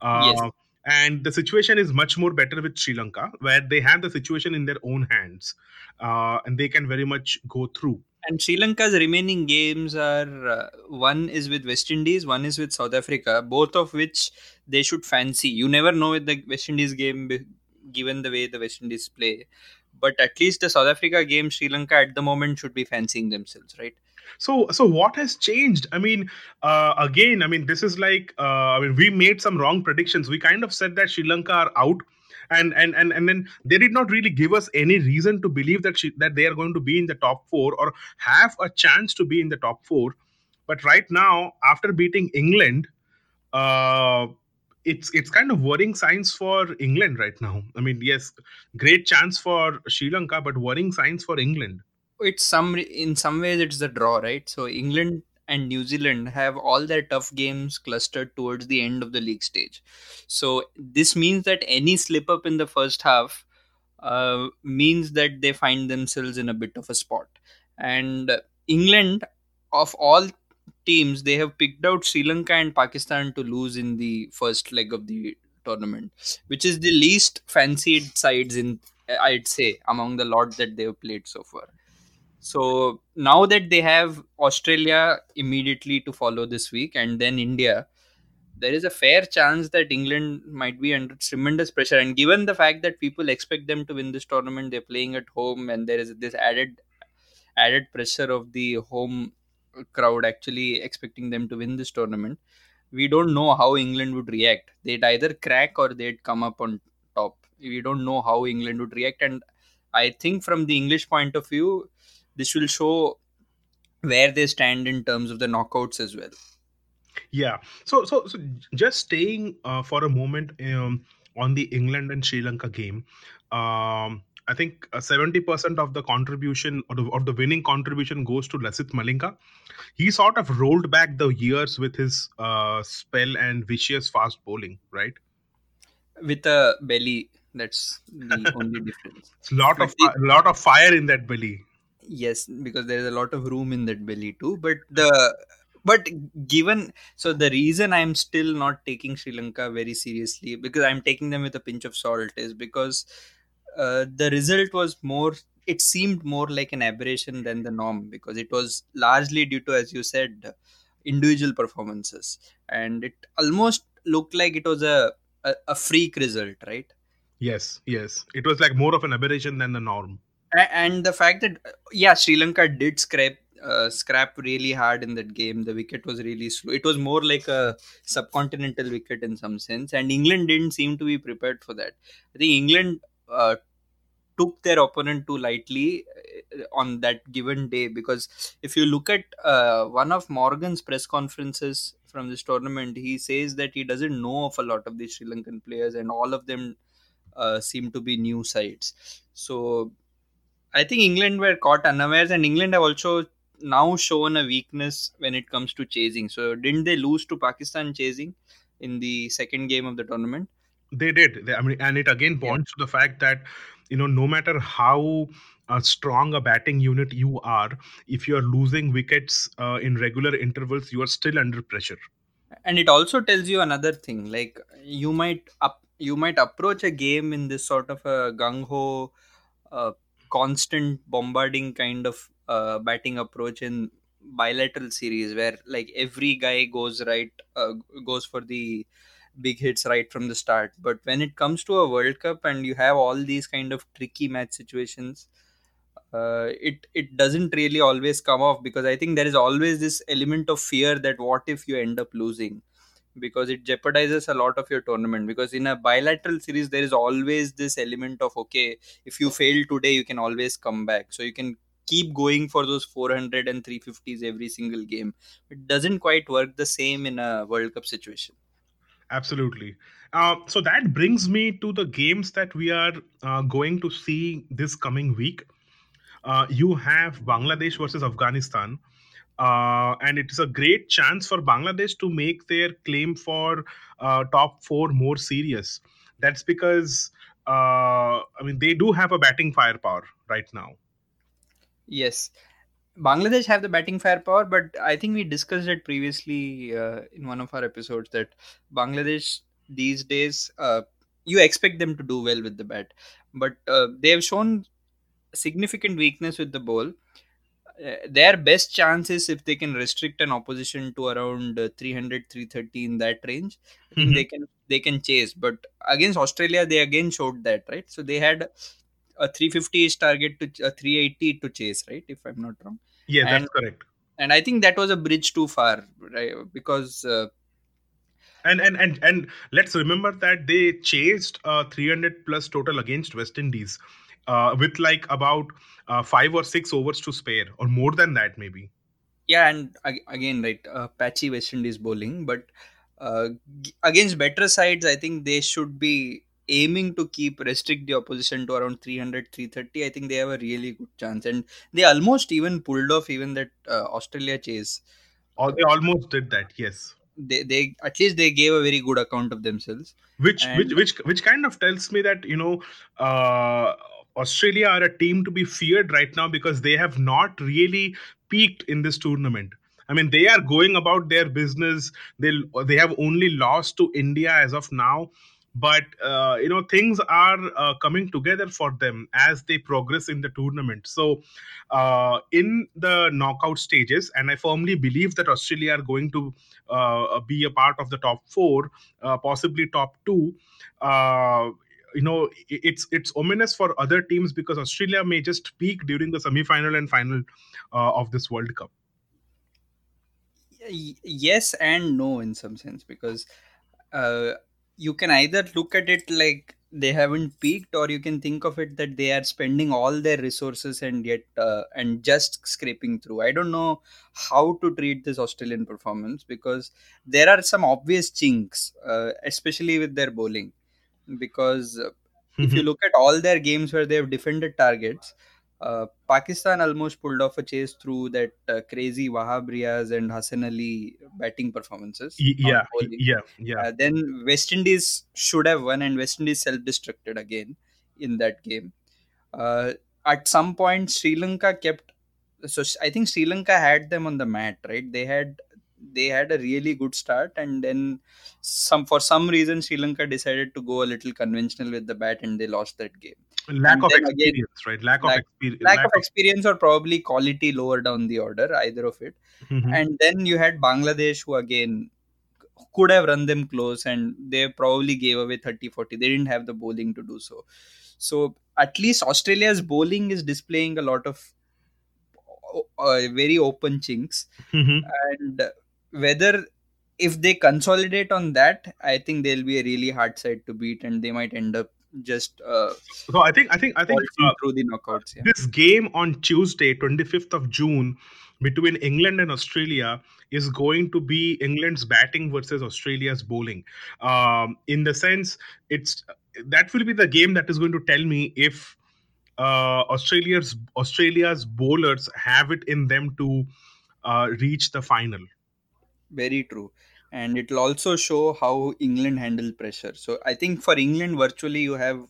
Uh, yes. And the situation is much more better with Sri Lanka, where they have the situation in their own hands, uh, and they can very much go through. And Sri Lanka's remaining games are uh, one is with West Indies, one is with South Africa, both of which they should fancy. You never know with the West Indies game, given the way the West Indies play. But at least the South Africa game, Sri Lanka at the moment should be fancying themselves, right? So so what has changed i mean uh, again i mean this is like uh, i mean we made some wrong predictions we kind of said that sri lanka are out and and and, and then they did not really give us any reason to believe that she, that they are going to be in the top 4 or have a chance to be in the top 4 but right now after beating england uh, it's it's kind of worrying signs for England right now. I mean, yes, great chance for Sri Lanka, but worrying signs for England. It's some in some ways it's the draw, right? So England and New Zealand have all their tough games clustered towards the end of the league stage. So this means that any slip up in the first half uh, means that they find themselves in a bit of a spot. And England, of all teams, they have picked out Sri Lanka and Pakistan to lose in the first leg of the tournament, which is the least fancied sides in, I'd say, among the lot that they have played so far. So now that they have Australia immediately to follow this week and then India, there is a fair chance that England might be under tremendous pressure. And given the fact that people expect them to win this tournament, they're playing at home, and there is this added added pressure of the home crowd actually expecting them to win this tournament. We don't know how England would react. They'd either crack or they'd come up on top. We don't know how England would react, and I think from the English point of view, this will show where they stand in terms of the knockouts as well. Yeah. So so so just staying uh, for a moment um, on the England and Sri Lanka game. Um, I think uh, seventy percent of the contribution or the, or the winning contribution goes to Lasith Malinga. He sort of rolled back the years with his uh, spell and vicious fast bowling, right? With a belly, that's the only difference. It's lot of a lot of fire in that belly. Yes, because there is a lot of room in that belly too. But the but given so the reason i'm still not taking sri lanka very seriously because i'm taking them with a pinch of salt is because uh, the result was more it seemed more like an aberration than the norm because it was largely due to as you said individual performances. And it almost looked like it was a a, a freak result right? Yes yes. It was like more of an aberration than the norm and the fact that yeah sri lanka did scrape uh, scrap really hard in that game. The wicket was really slow. It was more like a subcontinental wicket in some sense, and England didn't seem to be prepared for that. I think England uh, took their opponent too lightly uh, on that given day because if you look at uh, one of Morgan's press conferences from this tournament, he says that he doesn't know of a lot of the Sri Lankan players, and all of them uh, seem to be new sides. So I think England were caught unawares, and England have also now shown a weakness when it comes to chasing. So didn't they lose to Pakistan chasing in the second game of the tournament? They did. They, I mean, and it again points yeah. to the fact that you know no matter how uh, strong a batting unit you are, if you are losing wickets uh, in regular intervals, you are still under pressure. And it also tells you another thing, like you might up you might approach a game in this sort of a gung ho, uh, constant bombarding kind of uh, batting approach in bilateral series where like every guy goes right uh, goes for the big hits right from the start. But when it comes to a world cup and you have all these kind of tricky match situations uh, it it doesn't really always come off because i think there is always this element of fear that what if you end up losing because it jeopardizes a lot of your tournament because in a bilateral series there is always this element of okay if you fail today you can always come back so you can keep going for those 400 and 350s every single game. It doesn't quite work the same in a World Cup situation. Absolutely. Uh, so that brings me to the games that we are uh, going to see this coming week. Uh, you have Bangladesh versus Afghanistan. Uh, and it is a great chance for Bangladesh to make their claim for uh, top four more serious. That's because, uh, I mean, they do have a batting firepower right now. Yes. Bangladesh have the batting firepower, but I think we discussed it previously uh, in one of our episodes that Bangladesh these days, uh, you expect them to do well with the bat, but uh, they have shown significant weakness with the ball. Uh, their best chance is if they can restrict an opposition to around uh, 300 330 in that range mm-hmm. they can they can chase but against australia they again showed that right so they had a 350 is target to a 380 to chase, right? If I'm not wrong. Yeah, and, that's correct. And I think that was a bridge too far, right? Because. Uh, and, and and and let's remember that they chased uh, 300 plus total against West Indies, uh, with like about uh, five or six overs to spare, or more than that maybe. Yeah, and again, right, uh, patchy West Indies bowling, but uh, against better sides, I think they should be aiming to keep restrict the opposition to around 300 330 i think they have a really good chance and they almost even pulled off even that uh, australia chase Or they almost did that, yes. they, they at least they gave a very good account of themselves Which And- which which which kind of tells me that you know uh, Australia are a team to be feared right now because they have not really peaked in this tournament. I mean, they are going about their business. They they have only lost to India as of now, but uh, you know things are uh, coming together for them as they progress in the tournament. So, uh, in the knockout stages, and I firmly believe that Australia are going to uh, be a part of the top four, uh, possibly top two. You know it's it's ominous for other teams because Australia may just peak during the semi-final and final uh, of this World Cup. Yes and no in some sense because uh, you can either look at it like they haven't peaked or you can think of it that they are spending all their resources and yet uh, and just scraping through i don't know how to treat this australian performance because there are some obvious chinks uh, especially with their bowling because uh, if you look at all their games where they have defended targets uh, Pakistan almost pulled off a chase through that uh, crazy Wahab Riaz and Hasan Ali batting performances. Yeah, yeah, yeah. Uh, then West Indies should have won, and West Indies self-destructed again in that game. Uh, at some point, Sri Lanka kept. So I think Sri Lanka had them on the mat, right? They had they had a really good start, and then some for some reason Sri Lanka decided to go a little conventional with the bat, and they lost that game. lack and of then again- experience, right? Lack, lack- of experience. Lack of experience or probably quality lower down the order, either of it. Mhm. And then you had Bangladesh, who again could have run them close and they probably gave away 30 40. They didn't have the bowling to do so. So at least Australia's bowling is displaying a lot of uh, very open chinks. Mhm. And whether if they consolidate on that, I think they'll be a really hard side to beat and they might end up just uh, So I think I think I think uh, through the knockouts. Yeah. this game on Tuesday, 25th of June, between England and Australia is going to be England's batting versus Australia's bowling. Um, in the sense, it's that will be the game that is going to tell me if uh, Australia's Australia's bowlers have it in them to uh, reach the final. Very true. And it'll also show how England handle pressure. So I think for England, virtually you have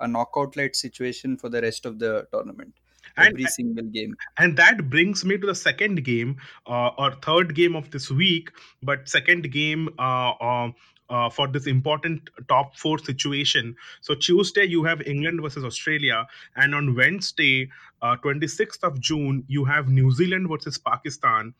a knockout like situation for the rest of the tournament. And- Every single game. and that brings me to the second game uh, or third game of this week but second game uh, uh, uh, for this important top four situation so tuesday you have england versus australia and on wednesday uh, 26th of june you have new zealand versus pakistan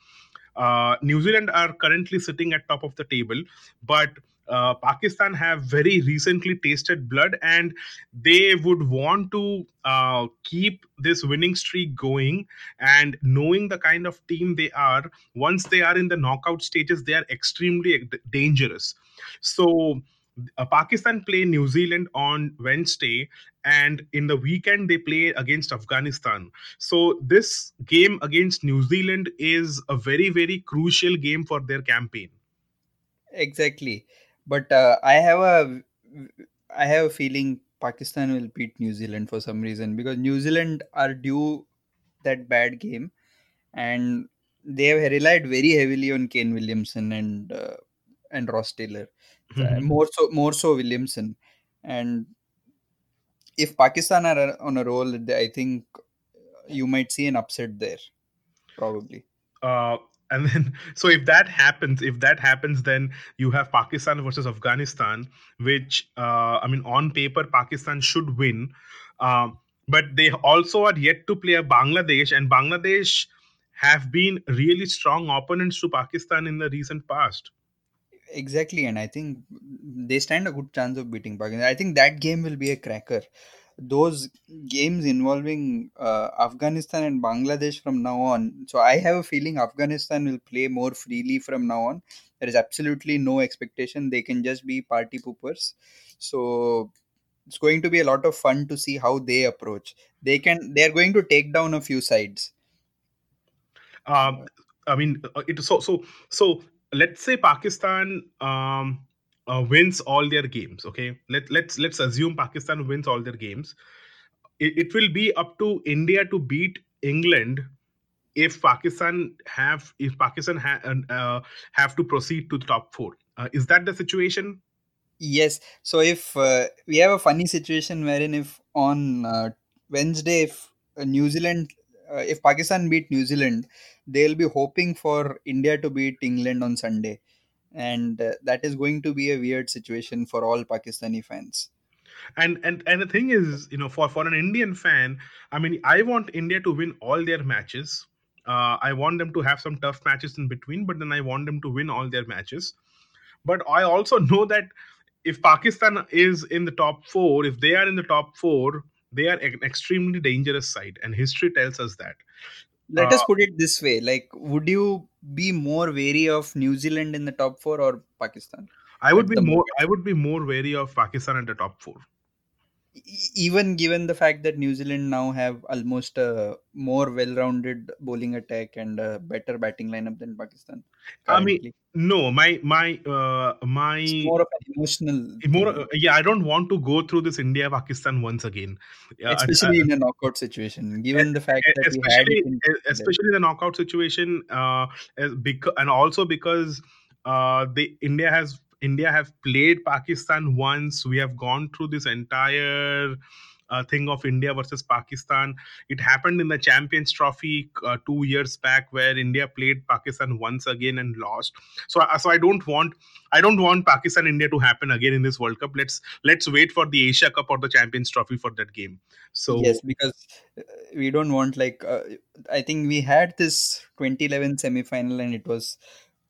uh, new zealand are currently sitting at top of the table but uh, Pakistan have very recently tasted blood and they would want to uh, keep this winning streak going and knowing the kind of team they are once they are in the knockout stages they are extremely dangerous. So uh, pakistan play new zealand on wednesday and in the weekend they play against afghanistan so this game against new zealand is a very very crucial game for their campaign Exactly. But uh, I have a I have a feeling Pakistan will beat New Zealand for some reason because New Zealand are due that bad game and they have relied very heavily on Kane Williamson and uh, and Ross Taylor. Uh, Mhm. more so more so Williamson. And if Pakistan are on a roll I think you might see an upset there probably. Uh, and then so if that happens if that happens then you have pakistan versus afghanistan which uh, i mean on paper pakistan should win. Um, but they also are yet to play a bangladesh and bangladesh have been really strong opponents to pakistan in the recent past exactly and I think they stand a good chance of beating Pakistan. I think that game will be a cracker. Those games involving uh, Afghanistan and Bangladesh from now on so I have a feeling Afghanistan will play more freely from now on. There is absolutely no expectation. They can just be party poopers. So it's going to be a lot of fun to see how they approach. They can they are going to take down a few sides. Um, I mean, uh, it so so so let's say Pakistan um, uh, wins all their games. Okay, let let's let's assume Pakistan wins all their games. It, it will be up to India to beat England if Pakistan have if Pakistan ha- uh, have to proceed to the top four. Uh, is that the situation? Yes. So if uh, we have a funny situation wherein if on uh, Wednesday if uh, New Zealand uh, if Pakistan beat New Zealand, they'll be hoping for India to beat England on Sunday, and uh, that is going to be a weird situation for all Pakistani fans. And and and the thing is, you know, for for an Indian fan, I mean, I want India to win all their matches. Uh, I want them to have some tough matches in between, but then I want them to win all their matches. But I also know that if Pakistan is in the top four, if they are in the top four, they are an extremely dangerous side and history tells us that. Let uh, us put it this way like would you be more wary of new zealand in the top 4 or pakistan? I would be more moment? i would be more wary of pakistan in the top 4 even given the fact that New Zealand now have almost a more well-rounded bowling attack and a better batting lineup than Pakistan I mean, no, my my uh, It's my more of an emotional more uh, yeah. I don't want to go through this India Pakistan once again. Especially in a knockout situation. Given the fact that we had especially it in e- especially the knockout situation uh because and also because uh the india has india have played pakistan once. We have gone through this entire uh, thing of india versus pakistan. It happened in the champions trophy uh, two years back where india played pakistan once again and lost. So I- so i don't want i don't want pakistan india to happen again in this world cup. Let's let's wait for the asia cup or the champions trophy for that game. So yes, because uh, we don't want like uh, I think we had this 2011 semi-final and it was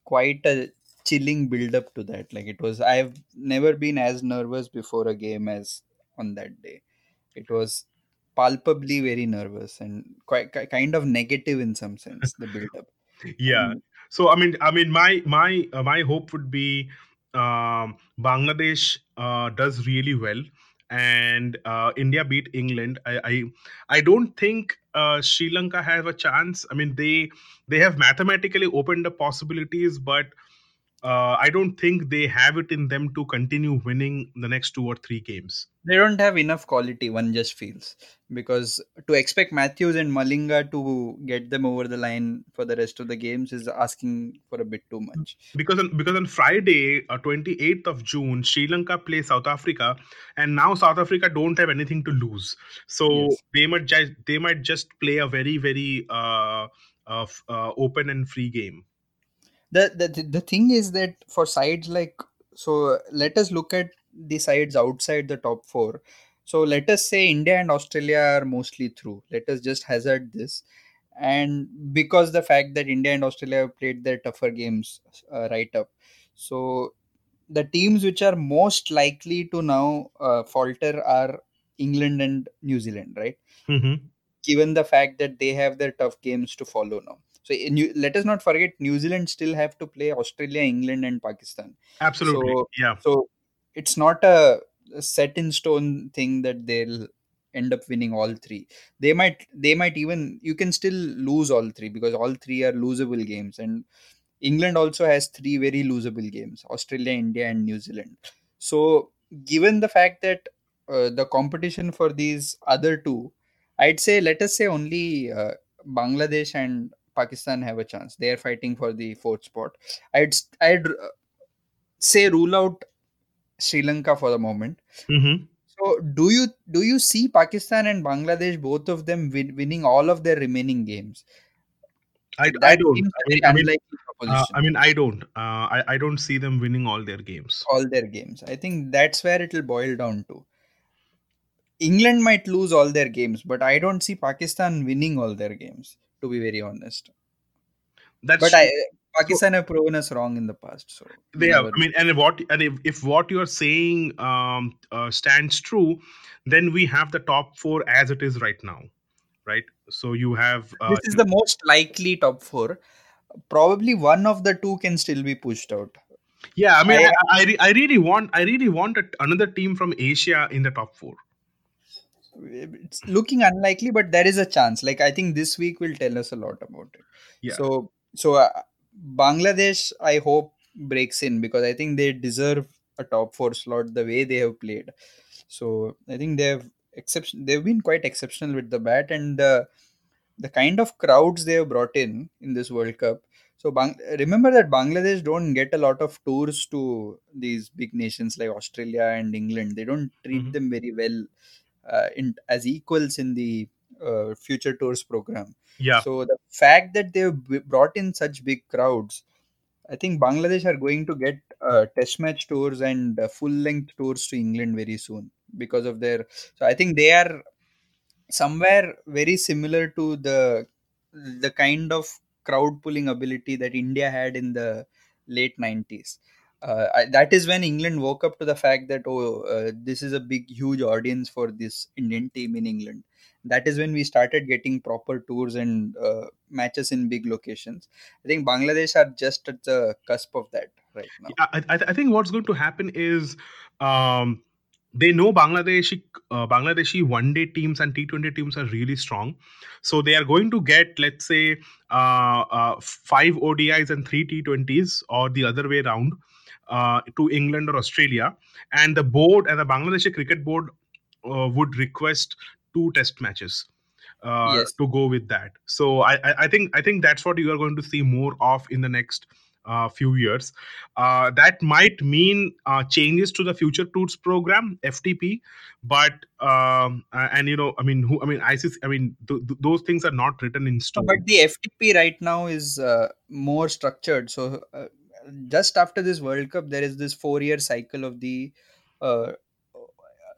quite a chilling build-up to that. Like it was, I've never been as nervous before a game as on that day. It was palpably very nervous and quite kind of negative in some sense. The build-up. yeah so i mean i mean my my uh, my hope would be um bangladesh uh, does really well and uh, india beat england i i, I don't think uh, sri lanka have a chance i mean they they have mathematically opened the possibilities but uh, i don't think they have it in them to continue winning the next two or three games they don't have enough quality. One just feels because to expect Matthews and Malinga to get them over the line for the rest of the games is asking for a bit too much. because on because on Friday, uh, 28th of June, Sri Lanka plays South Africa, and now South Africa don't have anything to lose, so Yes. they might just they might just play a very very uh, uh, uh, open and free game. The, the the thing is that for sides like so let us look at the sides outside the top four. So let us say india and australia are mostly through. Let us just hazard this. And because the fact that india and australia have played their tougher games uh, right up. So the teams which are most likely to now uh, falter are england and new zealand right? Hmm given the fact that they have their tough games to follow now. So New, let us not forget New Zealand still have to play Australia, England, and Pakistan. Absolutely, So yeah. so it's not a, a set in stone thing that they'll end up winning all three. They might they might even you can still lose all three because all three are losable games and England also has three very losable games Australia, India, and New Zealand. So, given the fact that uh, the competition for these other two, I'd say, let us say only uh, Bangladesh and Pakistan have a chance. They are fighting for the fourth spot. I'd, I'd uh, say rule out Sri Lanka for the moment. hmm So, do you do you see Pakistan and Bangladesh both of them win, winning all of their remaining games? I, I don't. I mean, I mean, uh. I mean, I don't. Uh, I I don't see them winning all their games. all their games. I think that's where it'll boil down to. England might lose all their games, but I don't see Pakistan winning all their games, to be very honest. That's But true. I, Pakistan have proven us wrong in the past, so they you have i mean and what and if, if what you're saying um, uh, stands true then we have the top four as it is right now right so you have uh, This is the most likely top four. Probably one of the two can still be pushed out. yeah i mean I- i, I, I really want i really want another team from asia in the top four It's looking unlikely, but there is a chance. Like I think this week will tell us a lot about it. Yeah. So so uh, Bangladesh, I hope breaks in because I think they deserve a top four slot the way they have played. So I think they have exception. They've been quite exceptional with the bat and the the kind of crowds they have brought in in this World Cup. So Bang- remember that Bangladesh don't get a lot of tours to these big nations like Australia and England. They don't treat Mhm. them very well uh, in, as equals in the uh, future tours program. Yeah. So the fact that they've brought in such big crowds, I think Bangladesh are going to get uh, test match tours and uh, full length tours to England very soon because of their. So I think they are somewhere very similar to the the kind of crowd pulling ability that India had in the late 90s. Uh, I, that is when England woke up to the fact that oh, uh, this is a big, huge audience for this Indian team in England. That is when we started getting proper tours and uh, matches in big locations. I think Bangladesh are just at the cusp of that right now. I, I, I think what's going to happen is um, they know Bangladeshi uh, Bangladeshi one day teams and T20 teams are really strong, so they are going to get let's say uh, uh, five ODIs and three T20s or the other way around to England or Australia, and the board and the Bangladeshi cricket board uh, would request two test matches. Uh, Yes. to go with that, so I, I I think I think that's what you are going to see more of in the next uh, few years. Uh, that might mean uh, changes to the Future Tours program (FTP), but um, uh, and you know, I mean, who, I mean, ICC's, I mean, th- th- those things are not written in stone. But the FTP right now is uh, more structured. So uh, just after this World Cup, there is this four-year cycle of the uh,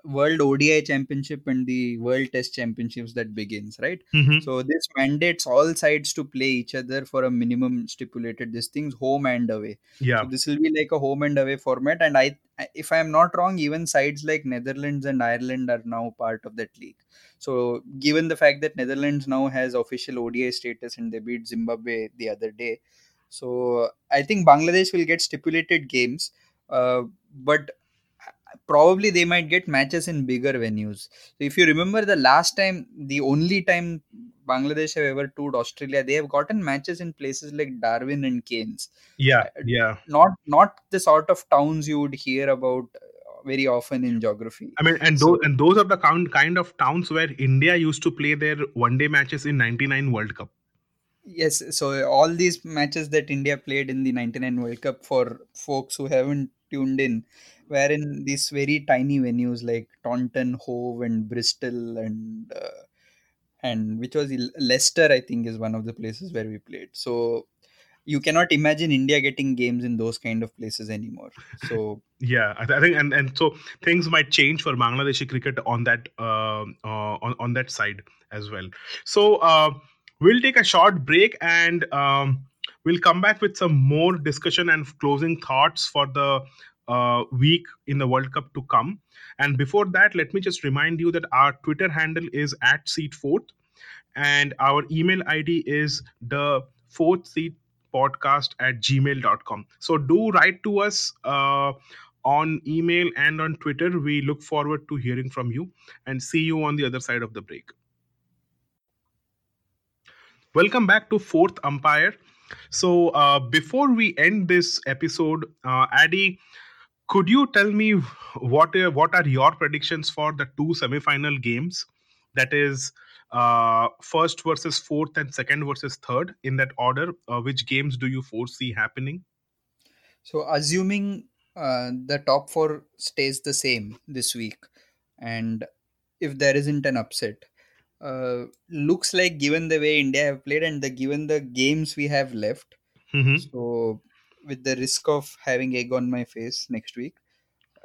World ODI Championship and the World Test Championships that begins, right? Mhm. So this mandates all sides to play each other for a minimum stipulated this things home and away. Yeah, So this will be like a home and away format. And I, if I am not wrong, even sides like Netherlands and Ireland are now part of that league. So given the fact that Netherlands now has official ODI status and they beat Zimbabwe the other day, so I think Bangladesh will get stipulated games, uh, but probably they might get matches in bigger venues. So if you remember the last time, the only time Bangladesh have ever toured Australia, they have gotten matches in places like Darwin and Cairns yeah, yeah. not not the sort of towns you would hear about uh, very often in geography I mean, and So- those and those are the kind kind of towns where India used to play their one day matches in '99 World Cup. Yes so all these matches that india played in the 99 world cup for folks who haven't tuned in were in these very tiny venues like taunton hove and bristol and uh, and which was leicester i think is one of the places where we played so you cannot imagine india getting games in those kind of places anymore so Yeah, I, th- I think, and and so things might change for Bangladeshi cricket on that uh, uh, on on that side as well. So uh, we'll take a short break and um, we'll come back with some more discussion and closing thoughts for the uh, week in the World Cup to come. And before that, let me just remind you that our Twitter handle is at Seat Fourth, and our email ID is the fourth seat podcast at gmail.com. So do write to us uh, on email and on Twitter. We look forward to hearing from you and see you on the other side of the break. Welcome back to Fourth Umpire. So uh, before we end this episode, uh, Addy, could you tell me what are, what are your predictions for the two semi-final games? That is uh, first versus fourth and second versus third in that order. Uh, which games do you foresee happening? So, assuming uh, the top four stays the same this week, and if there isn't an upset, uh, looks like given the way India have played and the given the games we have left, Mhm. so with the risk of having egg on my face next week,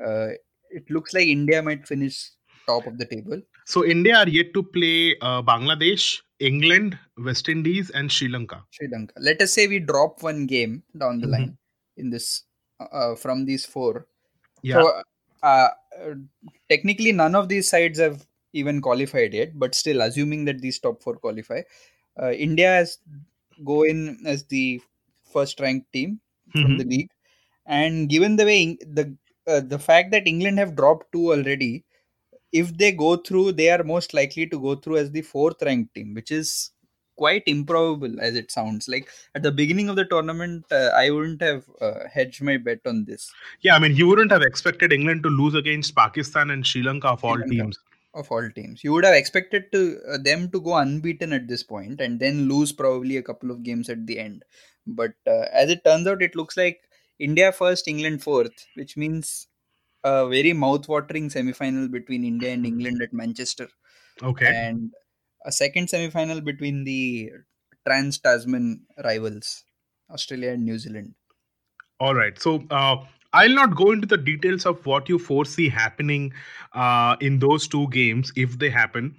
uh, it looks like India might finish top of the table. So India are yet to play uh, Bangladesh, England, West Indies, and Sri Lanka. Sri Lanka. Let us say we drop one game down the Mhm. line in this uh, from these four. Yeah. So, uh, uh, technically, none of these sides have even qualified yet. But still, assuming that these top four qualify, uh, India has go in as the first ranked team from Mhm. the league. And given the way the uh, the fact that England have dropped two already, if they go through, they are most likely to go through as the fourth ranked team, which is quite improbable as it sounds. Like at the beginning of the tournament, uh, I wouldn't have uh, hedged my bet on this. Yeah, I mean, you wouldn't have expected England to lose against Pakistan and Sri Lanka of all Lanka. teams. Of all teams, you would have expected to uh, them to go unbeaten at this point and then lose probably a couple of games at the end. But uh, as it turns out, it looks like India first, England fourth, which means a very mouth-watering semi-final between India and England at Manchester. Okay. And a second semi-final between the trans-Tasman rivals, Australia and New Zealand. All right. So uh, I'll not go into the details of what you foresee happening uh, in those two games if they happen,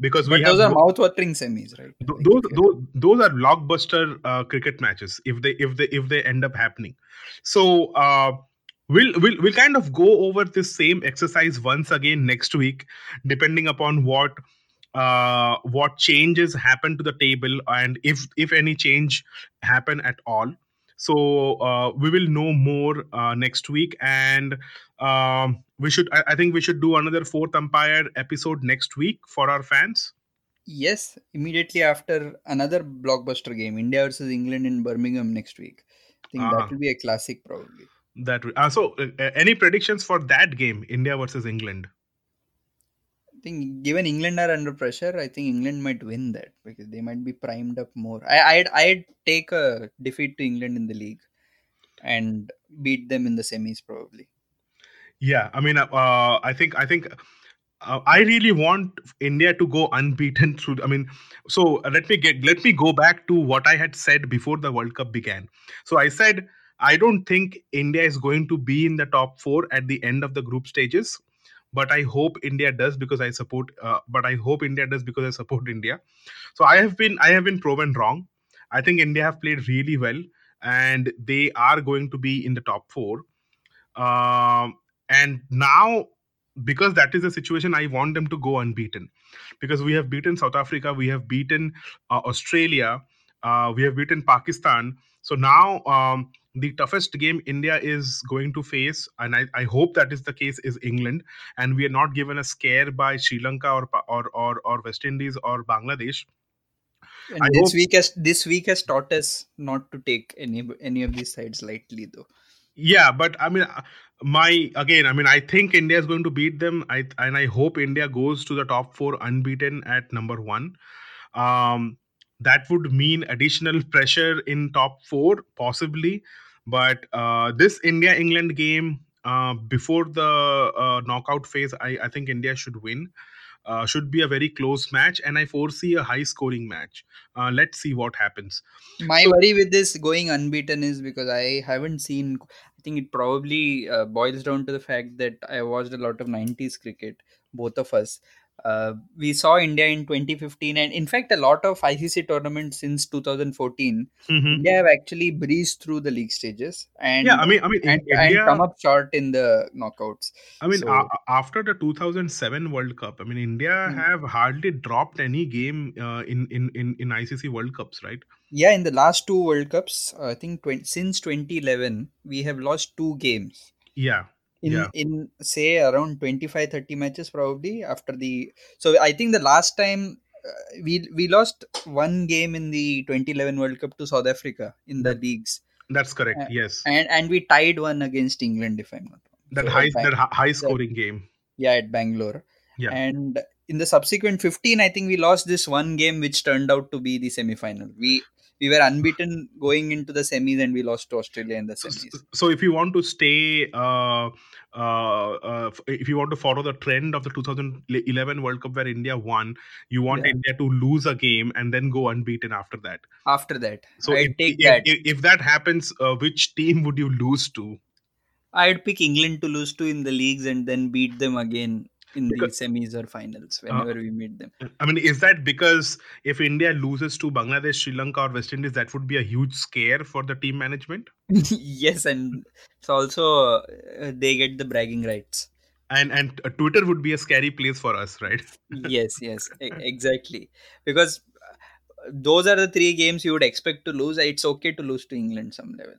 because But we those have are mouth-watering semis, right? Th- those, those those are blockbuster uh, cricket matches if they if they if they end up happening. So uh, we'll, we'll we'll kind of go over this same exercise once again next week depending upon what uh, what changes happen to the table and if if any change happen at all so uh, we will know more uh, next week and um, we should I, I think we should do another fourth umpire episode next week for our fans Yes, immediately after another blockbuster game, India versus England in Birmingham next week. I think Ah. that will be a classic, probably. That uh, so uh, any predictions for that game, India versus England? I think given England are under pressure, I think England might win that because they might be primed up more. I, I'd I'd take a defeat to England in the league and beat them in the semis probably. Yeah, I mean, uh, uh, I think I think uh, I really want India to go unbeaten through. I mean, so let me get let me go back to what I had said before the World Cup began. So I said I don't think India is going to be in the top four at the end of the group stages, but I hope India does because I support. Uh, but I hope India does because I support India. So I have been I have been proven wrong. I think India have played really well, and they are going to be in the top four. Um, and now because that is the situation i want them to go unbeaten because we have beaten south africa we have beaten uh, australia uh, we have beaten pakistan so now um, the toughest game india is going to face and I, I hope that is the case is england. And we are not given a scare by sri lanka or or or, or west indies or bangladesh. And I this hope- week has this week has taught us not to take any any of these sides lightly, though. yeah but i mean my again i mean i think india is going to beat them. I and i hope india goes to the top 4 unbeaten at number 1 um that would mean additional pressure in top 4 possibly but uh this india england game uh before the uh, knockout phase i i think india should win uh, should be a very close match and i foresee a high scoring match uh, let's see what happens My So- worry with this going unbeaten is because I haven't seen. I think it probably uh, boils down to the fact that I watched a lot of 90s cricket, both of us. Uh, we saw India in 2015, and in fact, a lot of ICC tournaments since 2014. Mhm. India have actually breezed through the league stages and, yeah i mean i mean and, India, and come up short in the knockouts. I mean, So- a- after the 2007 World Cup, I mean, India Hmm. have hardly dropped any game uh, in, in in in ICC World Cups, right? Yeah, in the last two World Cups, I think 20, since 2011, we have lost two games. Yeah, in Yeah. in say around 25 30 matches probably after the so i think the last time uh, we we lost one game in the 2011 world cup to south africa in the leagues that's correct. Uh, yes, and and we tied one against england if i'm not wrong that So, high that high scoring game. yeah at bangalore Yeah. and in the subsequent 15 i think we lost this one game which turned out to be the semi final we we were unbeaten going into the semis and we lost to australia in the semis so if you want to stay, uh, uh, uh, if you want to follow the trend of the 2011 World Cup where India won, you want Yeah. India to lose a game and then go unbeaten after that. after that So i'd if, take if, that if, if that happens, uh, which team would you lose to? I'd pick England to lose to in the leagues and then beat them again in the Because- semis or finals whenever we meet them. I mean, is that because if India loses to Bangladesh, Sri Lanka, or West Indies, that would be a huge scare for the team management? yes, and it's also uh, they get the bragging rights. And and uh, Twitter would be a scary place for us, right? yes, yes, e- exactly. Because uh, those are the three games you would expect to lose. It's okay to lose to England some level,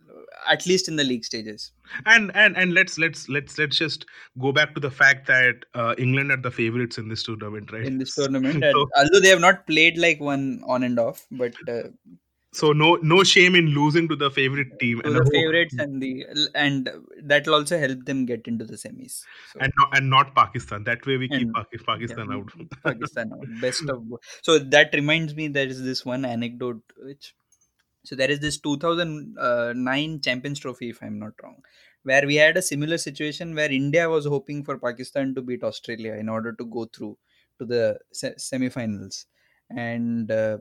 at least in the league stages. And and and let's let's let's let's just go back to the fact that uh, England are the favorites in this tournament, right? In this tournament, so, although they have not played like one on and off, but uh, so no no shame in losing to the favorite team and the favorites and the and that will also help them get into the semis so. and not, and not pakistan. That way we keep and, pakistan yeah, out. pakistan out. Best of so that reminds me there is this one anecdote which so there is this 2009 champions trophy if i'm not wrong where we had a similar situation where india was hoping for pakistan to beat australia in order to go through to the se- semifinals. And uh,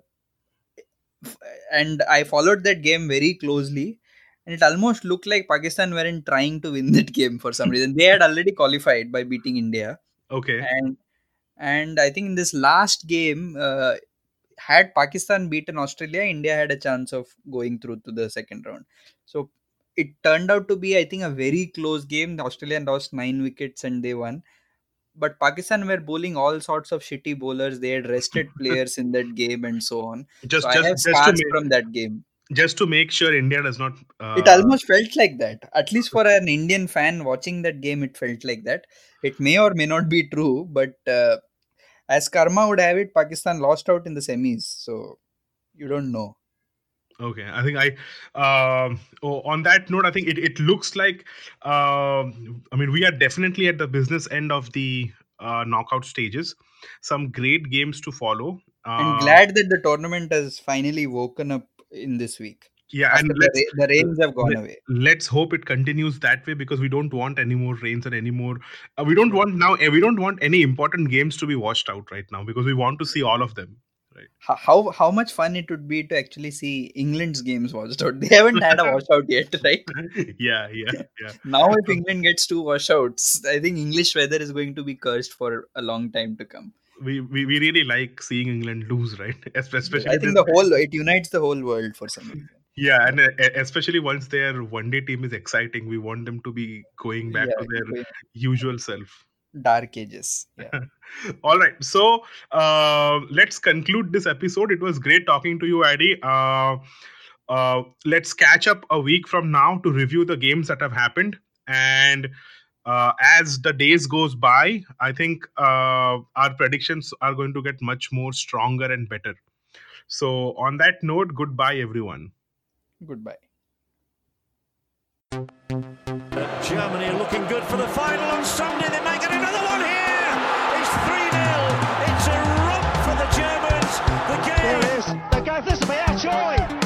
and I followed that game very closely. And it almost looked like Pakistan weren't trying to win that game for some reason. They had already qualified by beating India. Okay. And and I think in this last game, uh, had Pakistan beaten Australia, India had a chance of going through to the second round. So it turned out to be, I think, a very close game. Australia lost nine wickets and they won but Pakistan were bowling all sorts of shitty bowlers. They had rested players in that game and so on. Just, so just, I have scars make, from that game. Just to make sure India does not. Uh... It almost felt like that. At least for an Indian fan watching that game, it felt like that. It may or may not be true, but uh, as karma would have it, Pakistan lost out in the semis. So you don't know. Okay, I think I. Uh, oh, on that note, I think it, it looks like. Uh, I mean, we are definitely at the business end of the uh, knockout stages. Some great games to follow. I'm uh, glad that the tournament has finally woken up in this week. Yeah, and the, the, rains have gone let, away. Let's hope it continues that way because we don't want any more rains and any more. Uh, we don't want now. We don't want any important games to be washed out right now because we want to see all of them right? How how much fun it would be to actually see England's games washed out? They haven't had a washout yet, right? yeah, yeah, yeah. now, if England gets two washouts, I think English weather is going to be cursed for a long time to come. We, we, we really like seeing England lose, right? Especially, I think the whole it unites the whole world for some reason. Yeah, and uh, especially once their one day team is exciting, we want them to be going back yeah, to their going. usual self dark ages. Yeah. All right. So uh, let's conclude this episode. It was great talking to you Adi. Uh, uh, let's catch up a week from now to review the games that have happened. And uh, as the days goes by i think uh, our predictions are going to get much more stronger and better. So on that note goodbye everyone. Goodbye. Germany looking good for the final on Sunday. They make again. There it is. This will be our joy.